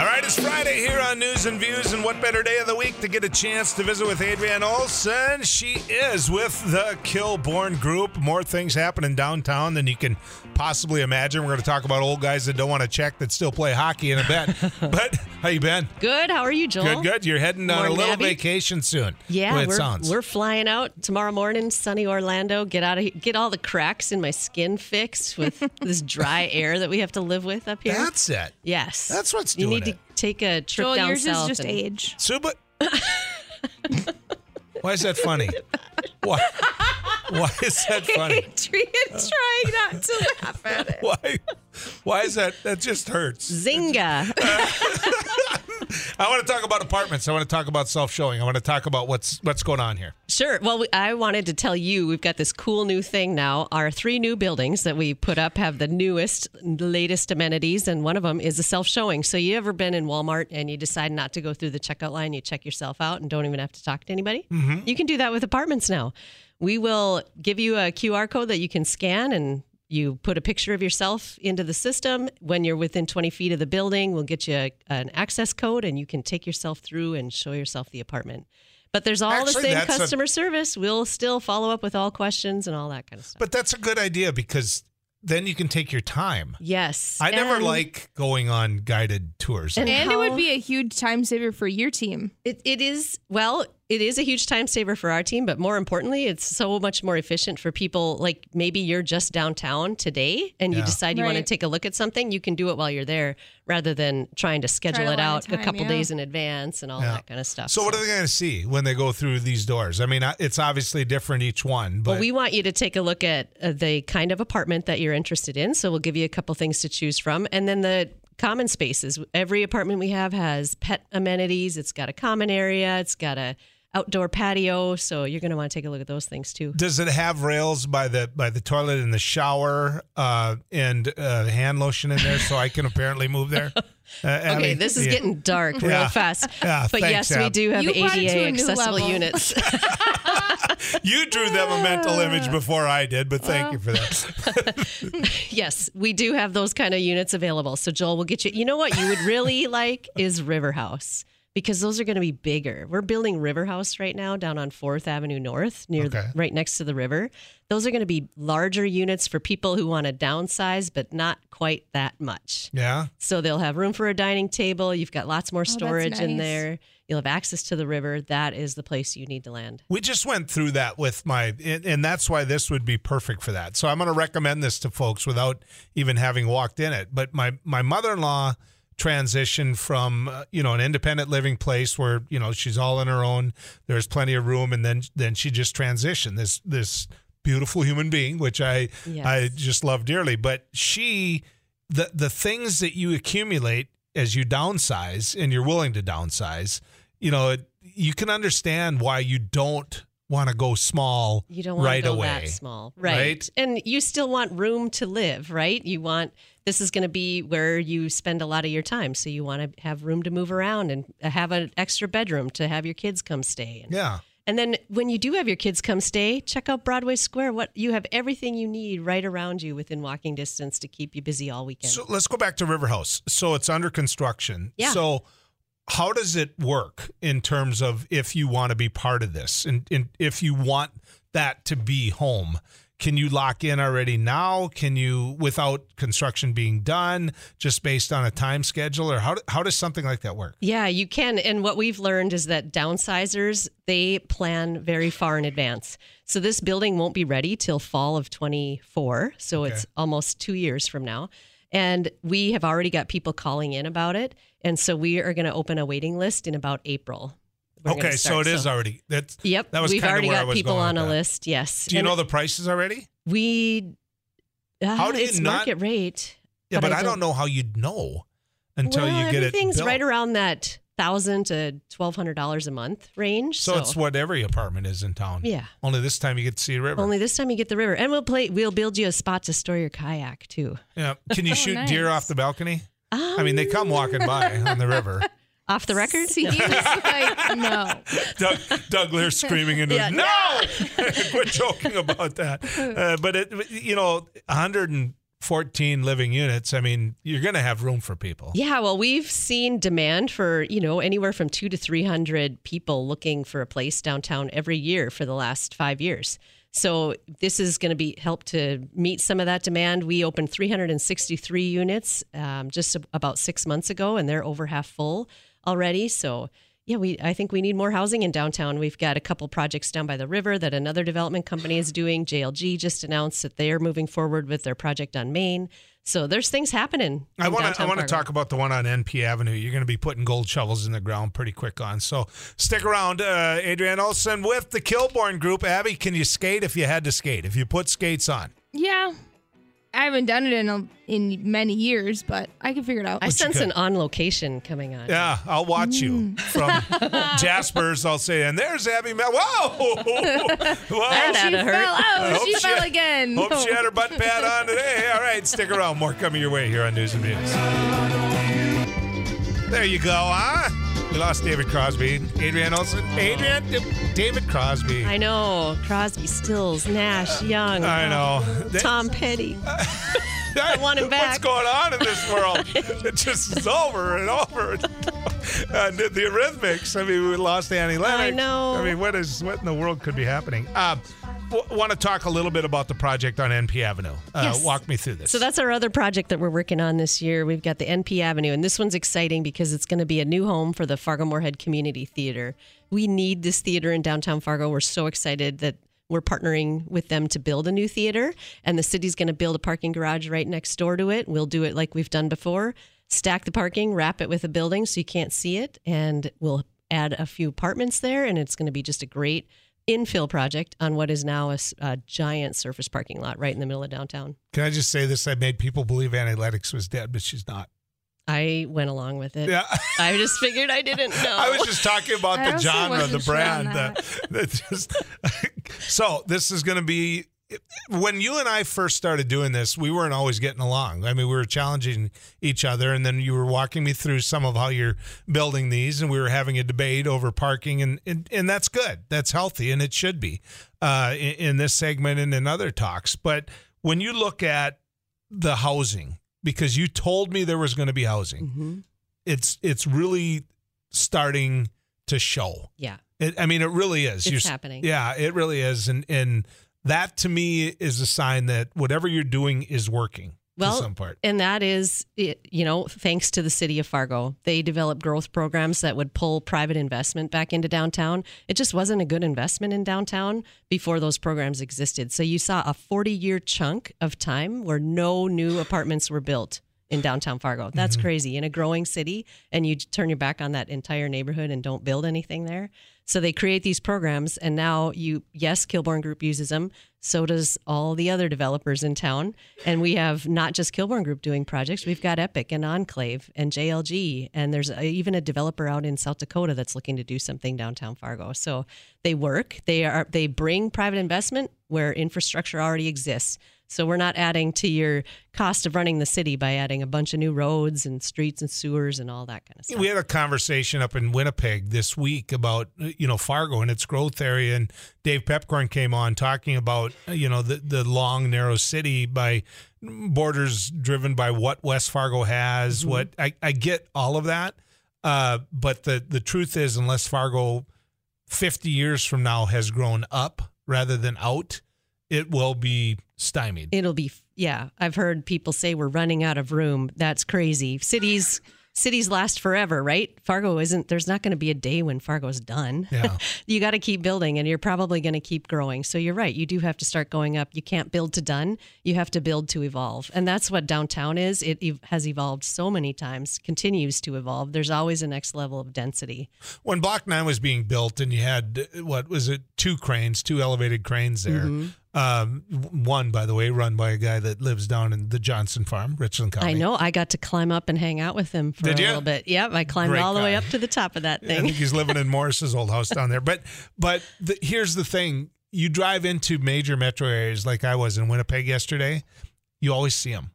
All right, it's Friday here on News and Views, and what better day of the week to get a chance to visit with Adrienne Olson? She is with the Kilbourne Group. More things happen in downtown than you can possibly imagine. We're going to talk about old guys that don't want to check that still play hockey in a bit. but how you been? Good. How are you, Joel? Good, good. You're heading on a little Abby. vacation soon. Yeah, we're, sounds. we're flying out tomorrow morning, sunny Orlando. Get out of get all the cracks in my skin fixed with this dry air that we have to live with up here. That's it. yes, That's what's you doing need it. to take a trip Joel, down yours is south. just and- age. Suba. Why is that funny? Why? Why is that funny? Adrienne's uh, trying not to laugh at it. Why? Why is that? That just hurts. Zynga. I want to talk about apartments. I want to talk about self-showing. I want to talk about what's what's going on here. Sure. Well, we, I wanted to tell you we've got this cool new thing now. Our three new buildings that we put up have the newest, latest amenities, and one of them is a self showing. So, you ever been in Walmart and you decide not to go through the checkout line, you check yourself out and don't even have to talk to anybody? Mm-hmm. You can do that with apartments now. We will give you a QR code that you can scan and you put a picture of yourself into the system. When you're within 20 feet of the building, we'll get you a, an access code and you can take yourself through and show yourself the apartment. But there's all Actually, the same that's a- customer service. We'll still follow up with all questions and all that kind of stuff. But that's a good idea because then you can take your time. yes. I never like going on guided tours. And- And it would be a huge time saver for your team. It, it is, well, it is a huge time saver for our team, but more importantly, it's so much more efficient for people. Like maybe you're just downtown today and you Yeah. decide you want to take a look at something, you can do it while you're there rather than trying to schedule to it line out a a couple yeah. days in advance and all Yeah. that kind of stuff. so what are they going to see when they go through these doors? I mean, it's obviously different each one, but Well, we want you to take a look at uh, the kind of apartment that you're interested in. So we'll give you a couple things to choose from. And then the common spaces. Every apartment we have has pet amenities. It's got a common area. It's got a outdoor patio. So you're going to want to take a look at those things too. does it have rails by the by the toilet and the shower uh, and uh, hand lotion in there so I can apparently move there? Uh, Okay, Abby? this is Yeah. getting dark real Yeah. fast. Yeah, but thanks, yes, we do have You brought it to ADA a new accessible level. units. You drew them a mental image before I did, but thank you for that. yes, we do have those kind of units available. So Joel will get you. You know what you would really like is River House because those are going to be bigger. We're building River House right now down on Fourth Avenue North, near Okay. right next to the river. Those are going to be larger units for people who want to downsize, but not quite that much. Yeah. So they'll have room for a dining table. You've got lots more Oh, that's storage in there. You'll have access to the river. That is the place you need to land. We just went through that with my, and, and that's why this would be perfect for that. So I'm going to recommend this to folks without even having walked in it. But my my mother in law transitioned from uh, you know an independent living place where you know she's all on her own. There's plenty of room, and then then she just transitioned this this beautiful human being, which I Yes. I just love dearly. But she the the things that you accumulate as you downsize and you're willing to downsize, you know, it, you can understand why you don't want to go small You don't want right to go away. that small, right. right? And you still want room to live, right? You want this is going to be where you spend a lot of your time, so you want to have room to move around and have an extra bedroom to have your kids come stay. And, Yeah. and then when you do have your kids come stay, check out Broadway Square. What you have everything you need right around you within walking distance to keep you busy all weekend. So let's go back to River House. So it's under construction. Yeah. So how does it work in terms of if you want to be part of this and, and if you want that to be home? Can you lock in already now? Can you, without construction being done, just based on a time schedule, or how how does something like that work? Yeah, you can. And what we've learned is that downsizers, they plan very far in advance. So this building won't be ready till fall of 24. So it's almost two years from now. And we have already got people calling in about it. And so we are going to open a waiting list in about April. Okay, so it is already that's Yep. that was we've already where I got people on a that. list. Yes. Do you And know the prices already? we? Uh, How do you it's not- market rate. Yeah, but, I, don't don't know how you'd know until well, you get it. everything's right around that thousand to twelve hundred dollars a month range. So, it's what every apartment is in town. Yeah. Only this time you get to see a river. Only this time you get the river, and we'll play. We'll build you a spot to store your kayak too. yeah. Can you shoot deer off the balcony? Um, I mean, they come walking by on the river. off the record. Seems like no. Doug, Doug Lear screaming into Yeah. it. No! Quit joking about that. Uh, but it, you know, 114 living units, I mean, you're going to have room for people. Yeah, well, we've seen demand for, you know, anywhere from two to 300 people looking for a place downtown every year for the last five years. So this is going to be help to meet some of that demand. We opened 363 units um, just about six months ago, and they're over half full already. So yeah, we I think we need more housing in downtown. We've got a couple projects down by the river that another development company is doing. JLG just announced that they are moving forward with their project on Main. So there's things happening. I want to I want to talk about the one on NP Avenue. You're going to be putting gold shovels in the ground pretty quick on. So stick around, uh, Adrienne Olson with the Kilbourne Group. Abby, can you skate if you had to skate? If you put skates on, Yeah. I haven't done it in a, in many years, but I can figure it out. I sense could. an on location coming on. yeah, I'll watch you Mm. from Jasper's. I'll say, and there's Abby. Ma- Whoa, whoa! That she had fell hurt. out. Hope She she- fell again. Hope she had her butt pad on today. All right, stick around. More coming your way here on News and Views. There you go, huh? We lost David Crosby. Adrienne Olson. Adrienne, David Crosby. I know. Crosby, Stills, Nash, Young. I know. Tom Petty. I want him back. What's going on in this world? it just is over and over. And the, the Eurythmics. I mean, we lost Annie Lennox. I know. I mean, what is what in the world could be happening? Uh, w- want to talk a little bit about the project on NP Avenue. Uh, Yes. Walk me through this. So that's our other project that we're working on this year. We've got the NP Avenue, and this one's exciting because it's going to be a new home for the Fargo Moorhead Community Theater. We need this theater in downtown Fargo. We're so excited that we're partnering with them to build a new theater, and the city's going to build a parking garage right next door to it. We'll do it like we've done before stack the parking, wrap it with a building so you can't see it, and we'll add a few apartments there, and it's going to be just a great infill project on what is now a giant surface parking lot right in the middle of downtown. Can I just say this? I made people believe Annie Lennox was dead, but she's not. I went along with it. Yeah. I just figured I didn't know. I was just talking about I the genre, the wasn't sure on brand. The, the just, so this is going to be. When you and I first started doing this, we weren't always getting along. I mean, we were challenging each other, and then you were walking me through some of how you're building these, and we were having a debate over parking, and and, and that's good. That's healthy, and it should be uh, in, in this segment and in other talks. But when you look at the housing, because you told me there was going to be housing, Mhm. it's it's really starting to show. Yeah. It, I mean, it really is. It's You're happening. Yeah, it really is, and and that to me is a sign that whatever you're doing is working. Well, to some part. and that is, you know, thanks to the city of Fargo. They developed growth programs that would pull private investment back into downtown. It just wasn't a good investment in downtown before those programs existed. So you saw a 40 year chunk of time where no new apartments were built in downtown Fargo. That's mm-hmm. crazy. In a growing city, and you turn your back on that entire neighborhood and don't build anything there. So they create these programs, and now you, yes, Kilbourne Group uses them. So does all the other developers in town. And we have not just Kilbourne Group doing projects. We've got Epic and Enclave and JLG, and there's a, even a developer out in South Dakota that's looking to do something downtown Fargo. So they work. They are they bring private investment where infrastructure already exists. So we're not adding to your cost of running the city by adding a bunch of new roads and streets and sewers and all that kind of stuff. We had a conversation up in Winnipeg this week about you know Fargo and its growth area, and Dave Pepcorn came on talking about you know the the long narrow city by borders driven by what West Fargo has. What I, I get all of that, uh, but the the truth is, unless Fargo fifty years from now has grown up rather than out, it will be stymied. It'll be yeah. I've heard people say we're running out of room. That's crazy. Cities cities last forever, right? Fargo isn't. There's not going to be a day when Fargo's done. Yeah. you got to keep building, and you're probably going to keep growing. So you're right. You do have to start going up. You can't build to done. You have to build to evolve, and that's what downtown is. It ev- has evolved so many times, continues to evolve. There's always a next level of density. when Block Nine was being built, and you had what was it, two cranes, two elevated cranes there. Mm-hmm. Um, one, by the way, run by a guy that lives down in the Johnson Farm, Richland County. I know. I got to climb up and hang out with him for Did a ya? little bit. Yep, I climbed Great all the way up to the top of that thing. I think he's living in Morris's old house down there. But but the, here's the thing: you drive into major metro areas like I was in Winnipeg yesterday. You always see them.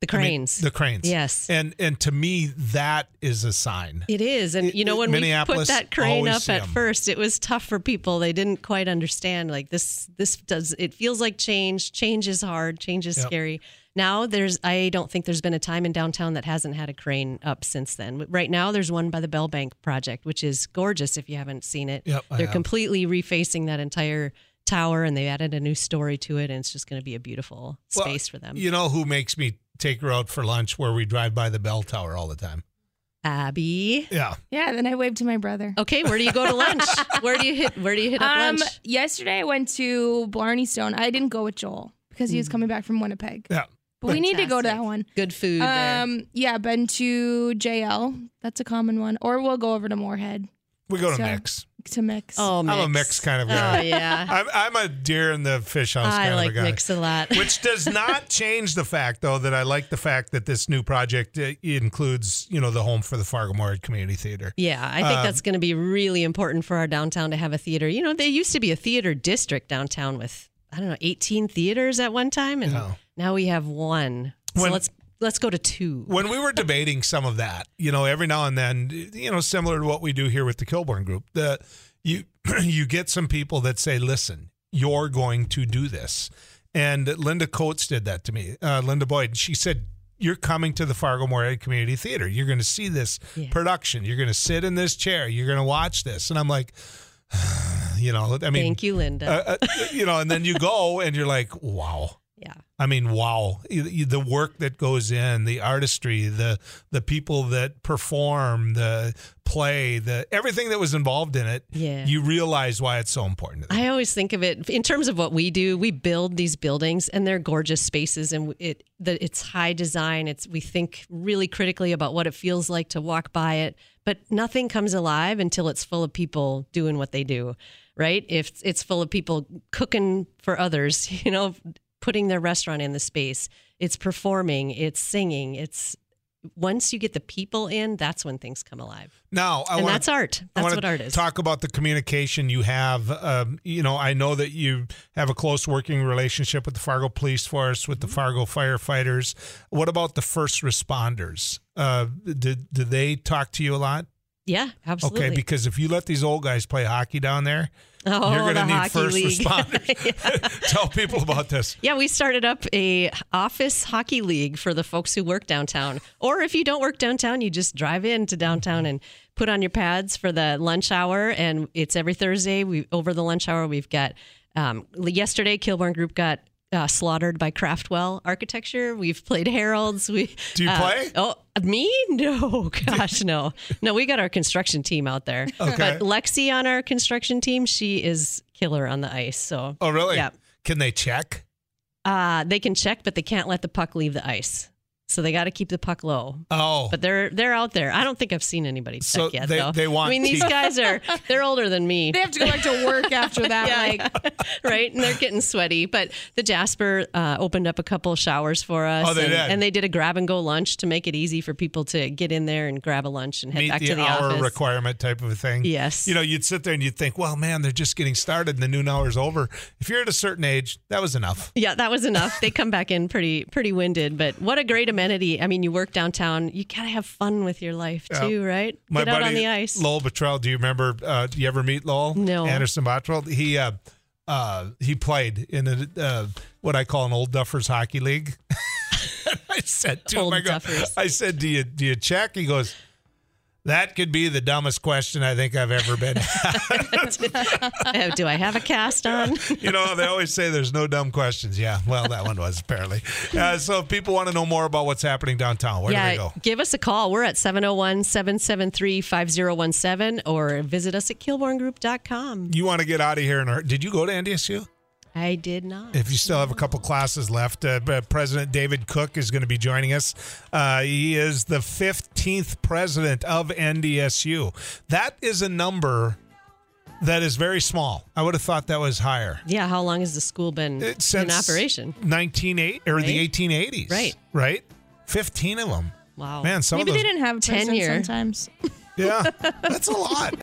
The cranes. the cranes. Yes. And and to me, that is a sign. It is. And, you know, when we put that crane up at first, it was tough for people. They didn't quite understand. Like, this, this does, it feels like change. Change is hard. Change is Yep. scary. now there's I don't think there's been a time in downtown that hasn't had a crane up since then. Right now there's one by the Bell Bank project, which is gorgeous if you haven't seen it. Yep, They're completely refacing that entire tower and they added a new story to it and it's just going to be a beautiful Well, space for them. You know who makes me take her out for lunch where we drive by the bell tower all the time? Abby. Yeah. Yeah, then I waved to my brother. Okay, where do you go to lunch? where do you hit where do you hit up Um, lunch? yesterday I went to Blarney Stone. I didn't go with Joel because he was coming back from Winnipeg. Yeah. But we need to go to that one. Good food there. Um, yeah, been to JL. That's a common one. Or we'll go over to Moorhead We go to So- mix. To mix. Oh, mix. I'm a mix kind of guy. Oh yeah. I'm, I'm a deer in the fish house I kind like of a guy. mix a lot. Which does not change the fact, though, that I like the fact that this new project uh, includes, you know, the home for the Fargo Moorhead Community Theater. Yeah, I think Um, that's going to be really important for our downtown to have a theater. You know, there used to be a theater district downtown with I don't know, 18 theaters at one time and Yeah. now we have one. So When- let's let's go to two. When we were debating some of that, you know, every now and then, you know, similar to what we do here with the Kilbourne Group, the you you get some people that say, "Listen, you're going to do this," and Linda Coates did that to me. Uh, Linda Boyd, she said. You're coming to the Fargo Moorhead Community Theater. You're going to see this Yeah. production. You're going to sit in this chair. You're going to watch this. And I'm like, you know, I mean, Thank you, Linda. uh, uh, you know, and then you go and you're like, wow. Yeah. I mean, wow! The work that goes in, the artistry, the the people that perform, the play, the everything that was involved in it. Yeah. you realize why it's so important. To them. I always think of it in terms of what we do. We build these buildings, and they're gorgeous spaces, and it the, it's high design. It's we think really critically about what it feels like to walk by it, but nothing comes alive until it's full of people doing what they do, right? If it's full of people cooking for others, you know, putting their restaurant in the space, it's performing, it's singing, it's once you get the people in, that's when things come alive, Now, I and want that's art. That's wanna what art is. Talk about the communication you have. Um, you know, I know that you have a close working relationship with the Fargo Police Force, with the Mm-hmm. Fargo firefighters. What about the first responders? Uh, did did they talk to you a lot? yeah, absolutely. Okay, because if you let these old guys play hockey down there, Oh, you're going to the need hockey first league. responders. Tell people about this. Yeah, we started up a office hockey league for the folks who work downtown. Or if you don't work downtown, you just drive into downtown and put on your pads for the lunch hour. And it's every Thursday. We over the lunch hour, we've got um, yesterday. Kilbourne Group got. Uh, slaughtered by Craftwell Architecture. We've played Heralds. We Do you uh, play? Oh, me? No, gosh, no, no. We got our construction team out there. Okay. But Lexi on our construction team, she is killer on the ice. So Oh, really? Yeah. Can they check? uh, they can check, but they can't let the puck leave the ice. So they got to keep the puck low. Oh, But they're they're out there. I don't think I've seen anybody check So yet. they- though. they want I mean, these guys are they're older than me, They have to go back to work after that. Yeah. Like, right? And they're getting sweaty. But the Jasper uh, opened up a couple showers for us. Oh, they and, did? and they did a grab and go lunch to make it easy for people to get in there and grab a lunch and head meet back the, to the hour office. requirement type of a thing. Yes. You know, you'd sit there and you'd think, well, man, they're just getting started and the noon hour's over. If you're at a certain age, that was enough. Yeah, that was enough. They come back in pretty pretty winded, but what a great amenity. I mean, you work downtown, you gotta have fun with your life Yeah. too, right? My Get out buddy on the ice. Lowell Bottrell, do you remember? Uh, do you ever meet Lowell? No. Anderson Bottrell. He uh, uh, he played in a, uh, what I call an old duffers hockey league. I said to Old him, I, go. I said, do you do you check? He goes. That could be the dumbest question I think I've ever been. Uh, Do I have a cast on? you know, they always say there's no dumb questions. Yeah, well, that one was apparently. Uh, so if people want to know more about what's happening downtown, where do they go? give us a call. We're at 701 773 5017 or visit us at kilbournegroup.com. You want to get out of here and did you go to NDSU? I did not. If you still have a couple classes left, uh, President David Cook is going to be joining us. Uh, he is the 15th president of NDSU. That is a number that is very small. I would have thought that was higher. Yeah, how long has the school been It- in operation? 198 or the 1880s. Right. Right? 15 of them. Wow. Man, some maybe of they didn't have a Tenure. president sometimes. Yeah, that's a lot.